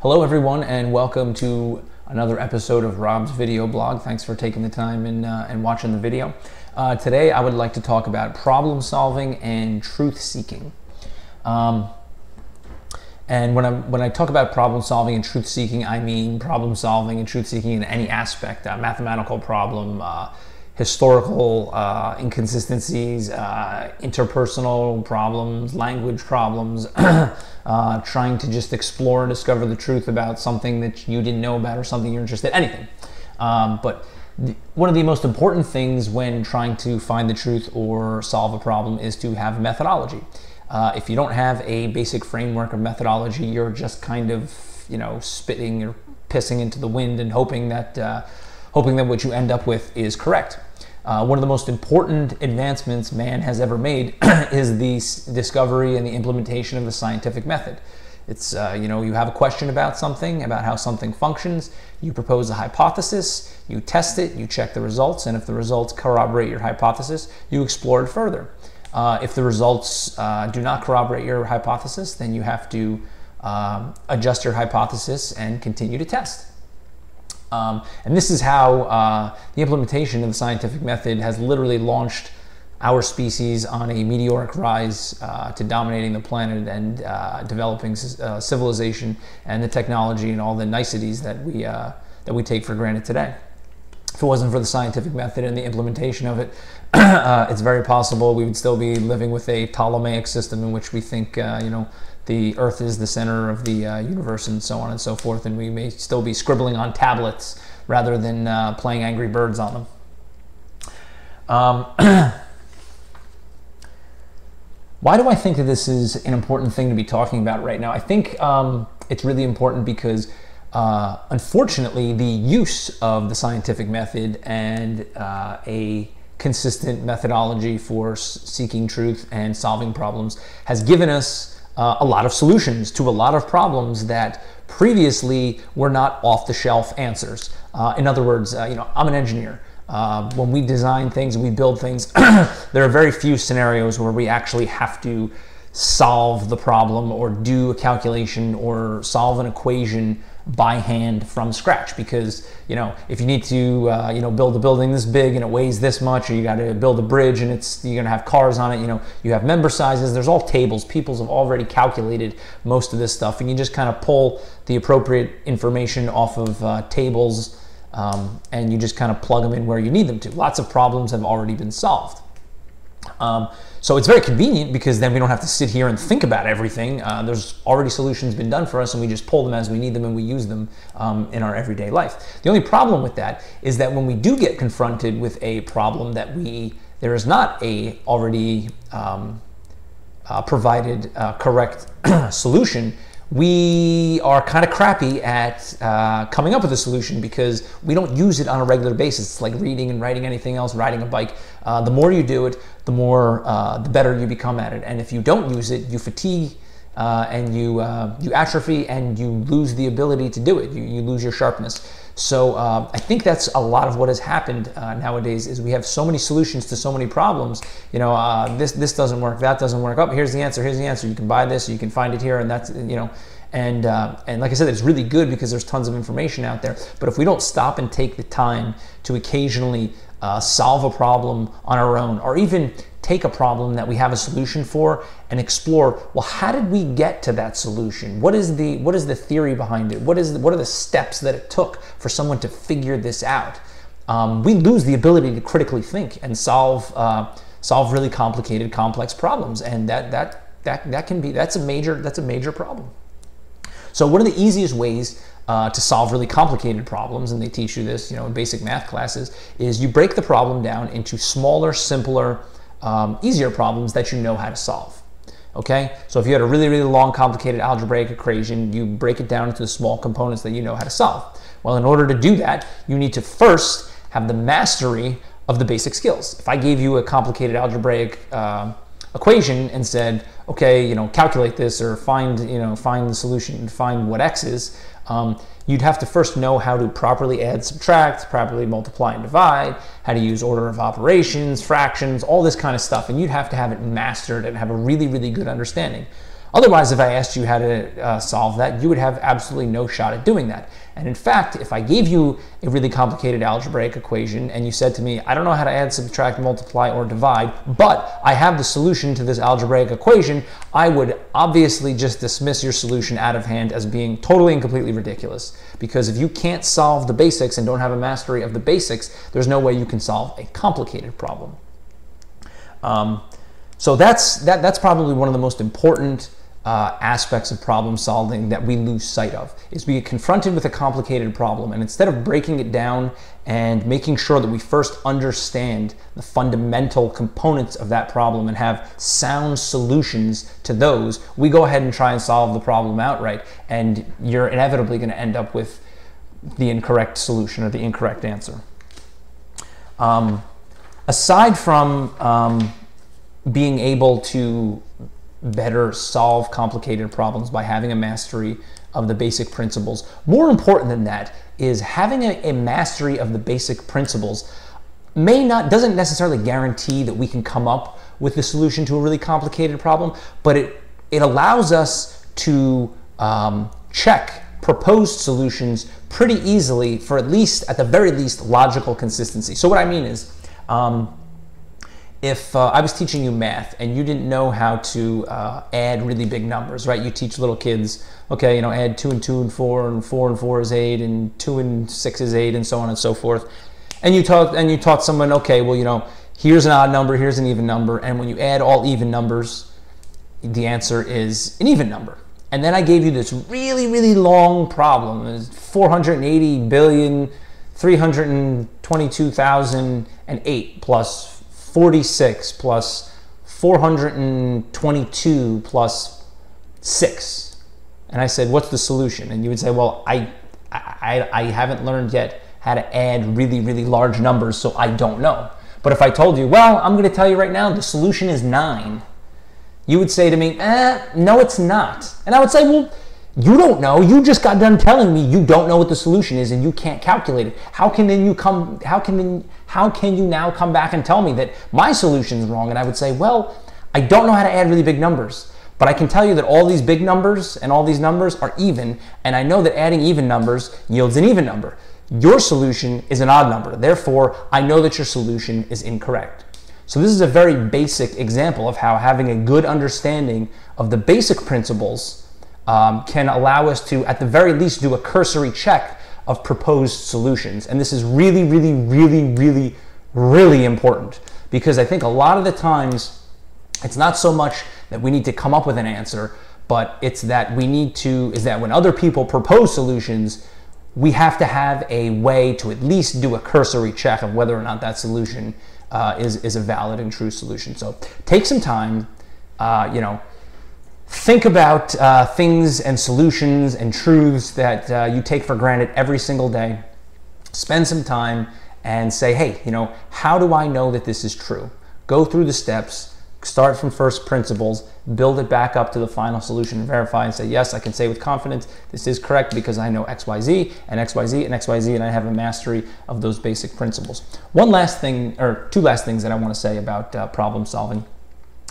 Hello, everyone, and welcome to another episode of Rob's video blog. Thanks for taking the time and, uh, and watching the video. Uh, today, I would like to talk about problem solving and truth seeking. Um, and when, i when I talk about problem solving and truth seeking, I mean problem solving and truth seeking in any aspect, uh, mathematical problem, uh, historical uh, inconsistencies, uh, interpersonal problems, language problems, uh, trying to just explore and discover the truth about something that you didn't know about or something you're interested in, anything. Um, but th- one of the most important things when trying to find the truth or solve a problem is to have methodology. Uh, if you don't have a basic framework of methodology, you're just kind of, you know, spitting or pissing into the wind and hoping that, uh, hoping that what you end up with is correct. Uh, one of the most important advancements man has ever made is the discovery and the implementation of the scientific method. It's, uh, you know, you have a question about something, about how something functions, you propose a hypothesis, you test it, you check the results, and if the results corroborate your hypothesis, you explore it further. Uh, if the results uh, do not corroborate your hypothesis, then you have to um, adjust your hypothesis and continue to test. Um, and this is how uh, the implementation of the scientific method has literally launched our species on a meteoric rise uh, to dominating the planet and uh, developing uh, civilization and the technology and all the niceties that we, uh, that we take for granted today. If it wasn't for the scientific method and the implementation of it, uh, it's very possible we would still be living with a Ptolemaic system in which we think, you know, the Earth is the center of the uh, universe and so on and so forth, and we may still be scribbling on tablets rather than uh, playing Angry Birds on them. Um, why do I think that this is an important thing to be talking about right now? I think um, it's really important because uh, unfortunately, the use of the scientific method and uh, a consistent methodology for seeking truth and solving problems has given us uh, a lot of solutions to a lot of problems that previously were not off the shelf answers. Uh, in other words, uh, you know, I'm an engineer. Uh, when we design things and we build things, there are very few scenarios where we actually have to solve the problem or do a calculation or solve an equation by hand from scratch because you know if you need to uh, you know build a building this big and it weighs this much or you got to build a bridge and it's you're gonna have cars on it you know you have member sizes there's all tables. People have already calculated most of this stuff and you just kind of pull the appropriate information off of uh, tables um, and you just kind of plug them in where you need them to. Lots of problems have already been solved um, so it's very convenient because then we don't have to sit here and think about everything. Uh, there's already solutions been done for us and we just pull them as we need them and we use them um, in our everyday life. The only problem with that is that when we do get confronted with a problem that we, there is not a already um, uh, provided uh, correct solution, we are kind of crappy at uh, coming up with a solution because we don't use it on a regular basis. It's like reading and writing anything else, riding a bike. Uh, the more you do it, the more, uh, the better you become at it. And if you don't use it, you fatigue uh, and you, uh, you atrophy and you lose the ability to do it. You, you lose your sharpness. So uh, I think that's a lot of what has happened nowadays is we have so many solutions to so many problems. You know, this, this doesn't work, that doesn't work. Oh, here's the answer, here's the answer. You can buy this, you can find it here, and that's, you know, and uh, and like I said, it's really good because there's tons of information out there. But if we don't stop and take the time to occasionally uh, solve a problem on our own, or even take a problem that we have a solution for and explore well how did we get to that solution? What is the what is the theory behind it? What is the, what are the steps that it took for someone to figure this out? Um, we lose the ability to critically think and solve uh, solve really complicated complex problems. And that that that that can be that's a major that's a major problem. So one of the easiest ways uh, to solve really complicated problems, and they teach you this, you know, in basic math classes, is you break the problem down into smaller, simpler, um, easier problems that you know how to solve. Okay, so if you had a really, really long, complicated algebraic equation, you break it down into the small components that you know how to solve. Well, in order to do that, you need to first have the mastery of the basic skills. If I gave you a complicated algebraic uh, equation and said, okay, you know, calculate this or find, you know, find the solution, and find what x is, um, you'd have to first know how to properly add, subtract, properly multiply and divide, how to use order of operations, fractions, all this kind of stuff. And you'd have to have it mastered and have a really, really good understanding. Otherwise, if I asked you how to uh, solve that, you would have absolutely no shot at doing that. And in fact, if I gave you a really complicated algebraic equation and you said to me, I don't know how to add, subtract, multiply, or divide, but I have the solution to this algebraic equation, I would obviously just dismiss your solution out of hand as being totally and completely ridiculous. Because if you can't solve the basics and don't have a mastery of the basics, there's no way you can solve a complicated problem. Um, so that's, that, that's probably one of the most important uh, aspects of problem solving that we lose sight of is we get confronted with a complicated problem and instead of breaking it down and making sure that we first understand the fundamental components of that problem and have sound solutions to those we go ahead and try and solve the problem outright and you're inevitably going to end up with the incorrect solution or the incorrect answer. Um, aside from um, being able to better solve complicated problems by having a mastery of the basic principles. More important than that is having a, a, mastery of the basic principles may not doesn't necessarily guarantee that we can come up with the solution to a really complicated problem, but it it allows us to um, check proposed solutions pretty easily for at least at the very least logical consistency. So what I mean is. Um, if uh, I was teaching you math and you didn't know how to uh, add really big numbers, right? You teach little kids, okay, you know, add two and two and four and four and four is eight and two and six is eight and so on and so forth. And you taught and you taught someone, okay, well, you know, here's an odd number, here's an even number, and when you add all even numbers, the answer is an even number. And then I gave you this really, really long problem. It's 480 billion, 322,008 plus 46 plus 422 plus 6. And I said, what's the solution? And you would say, well, I, I, I haven't learned yet how to add really, really large numbers, so I don't know. But if I told you, well, I'm going to tell you right now, the solution is 9, you would say to me, eh, no, it's not. And I would say, well, you don't know. You just got done telling me you don't know what the solution is and you can't calculate it. How can then you come? How can then, how can you now come back and tell me that my solution is wrong? And I would say, well, I don't know how to add really big numbers, but I can tell you that all these big numbers and all these numbers are even, and I know that adding even numbers yields an even number. Your solution is an odd number. Therefore, I know that your solution is incorrect. So this is a very basic example of how having a good understanding of the basic principles um, can allow us to, at the very least, do a cursory check of proposed solutions. And this is really, really, really, really, really important because I think a lot of the times it's not so much that we need to come up with an answer, but it's that we need to, is that when other people propose solutions, we have to have a way to at least do a cursory check of whether or not that solution uh, is, is a valid and true solution. So take some time, uh, you know, think about uh, things and solutions and truths that uh, you take for granted every single day. Spend some time and say, hey, you know, how do I know that this is true? Go through the steps, start from first principles, build it back up to the final solution, verify and say, yes, I can say with confidence this is correct because I know XYZ and XYZ and XYZ and I have a mastery of those basic principles. One last thing, or two last things that I want to say about uh, problem solving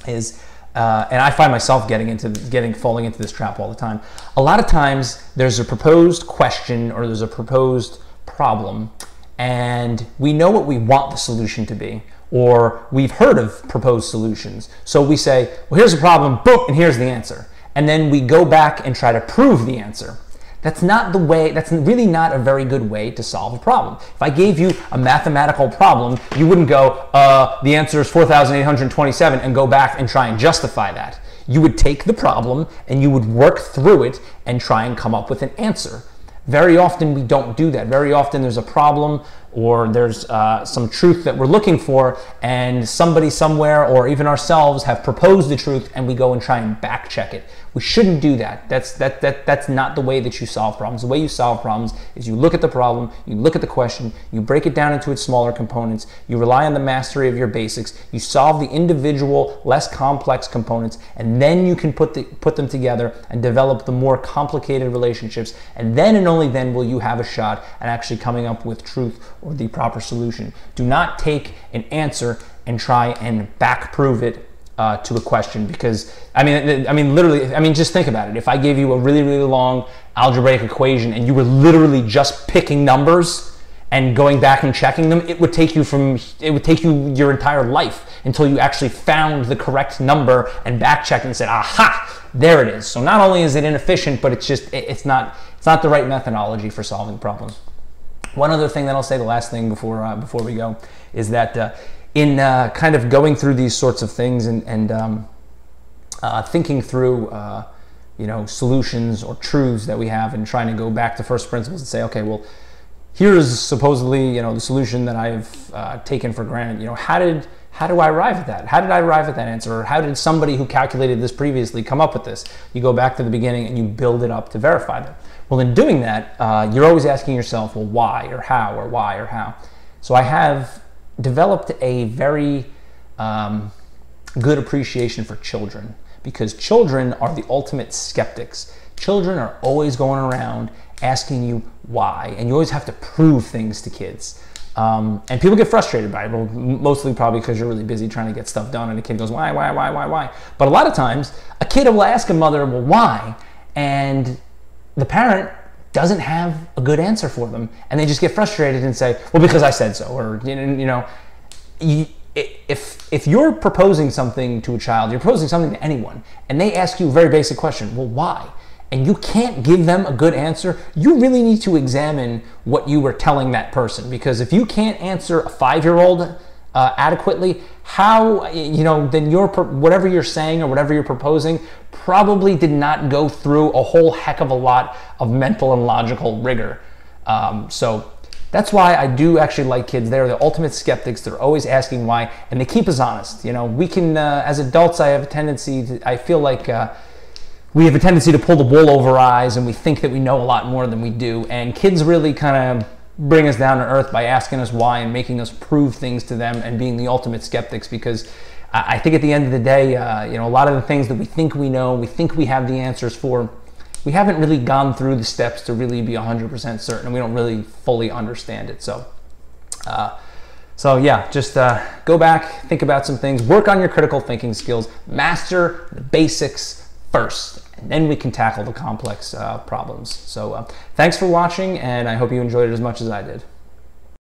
is uh, and I find myself getting into getting falling into this trap all the time. A lot of times there's a proposed question or there's a proposed problem, and we know what we want the solution to be, or we've heard of proposed solutions. So we say, well, here's a problem, boom, and here's the answer. And then we go back and try to prove the answer. That's not the way, that's really not a very good way to solve a problem. If I gave you a mathematical problem, you wouldn't go, uh, the answer is 4,827 and go back and try and justify that. You would take the problem and you would work through it and try and come up with an answer. Very often we don't do that. Very often there's a problem or there's uh, some truth that we're looking for and somebody somewhere or even ourselves have proposed the truth and we go and try and back check it. We shouldn't do that. That's, that, that, that's not the way that you solve problems. The way you solve problems is you look at the problem, you look at the question, you break it down into its smaller components, you rely on the mastery of your basics, you solve the individual, less complex components, and then you can put, the, put them together and develop the more complicated relationships. And then and only then will you have a shot at actually coming up with truth or the proper solution. Do not take an answer and try and back prove it uh, to a question because I mean, I mean, literally, I mean, just think about it. If I gave you a really, really long algebraic equation and you were literally just picking numbers and going back and checking them, it would take you from it would take you your entire life until you actually found the correct number and back checked and said, "Aha, there it is." So not only is it inefficient, but it's just it's not it's not the right methodology for solving problems. One other thing that I'll say, the last thing before uh, before we go, is that uh, in uh, kind of going through these sorts of things and, and um, uh, thinking through, uh, you know, solutions or truths that we have, and trying to go back to first principles and say, okay, well, here's supposedly, you know, the solution that I've uh, taken for granted. You know, how did how do I arrive at that? How did I arrive at that answer? Or how did somebody who calculated this previously come up with this? You go back to the beginning and you build it up to verify them. Well, in doing that, uh, you're always asking yourself, well, why or how or why or how. So I have developed a very um, good appreciation for children because children are the ultimate skeptics. Children are always going around asking you why, and you always have to prove things to kids. Um, and people get frustrated by it, well, mostly probably because you're really busy trying to get stuff done, and the kid goes, why, why, why, why, why? But a lot of times, a kid will ask a mother, well, why? And the parent doesn't have a good answer for them, and they just get frustrated and say, "Well, because I said so," or you know, if if you're proposing something to a child, you're proposing something to anyone, and they ask you a very basic question, "Well, why?" And you can't give them a good answer, you really need to examine what you were telling that person. Because if you can't answer a five-year-old uh, adequately, how you know then your whatever you're saying or whatever you're proposing probably did not go through a whole heck of a lot of mental and logical rigor. Um, so that's why I do actually like kids. They're the ultimate skeptics. They're always asking why, and they keep us honest. You know, we can, uh, as adults, I have a tendency to, I feel like uh, we have a tendency to pull the wool over eyes and we think that we know a lot more than we do. And kids really kind of bring us down to earth by asking us why and making us prove things to them and being the ultimate skeptics because I think at the end of the day, uh, you know, a lot of the things that we think we know, we think we have the answers for, we haven't really gone through the steps to really be 100% certain and we don't really fully understand it. So, uh, so yeah, just uh, go back, think about some things, work on your critical thinking skills, master the basics first, and then we can tackle the complex uh, problems. So uh, thanks for watching, and I hope you enjoyed it as much as I did.